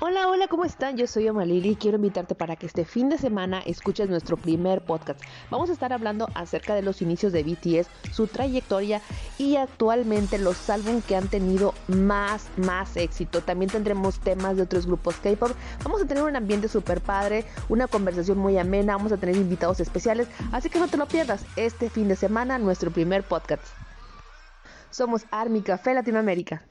Hola, hola, ¿cómo están? Yo soy Amalili y quiero invitarte para que este fin de semana escuches nuestro primer podcast. Vamos a estar hablando acerca de los inicios de BTS, su trayectoria y actualmente los álbumes que han tenido más, más éxito. También tendremos temas de otros grupos K-pop. Vamos a tener un ambiente súper padre, una conversación muy amena, vamos a tener invitados especiales, así que no te lo pierdas este fin de semana, nuestro primer podcast. Somos Army Café Latinoamérica.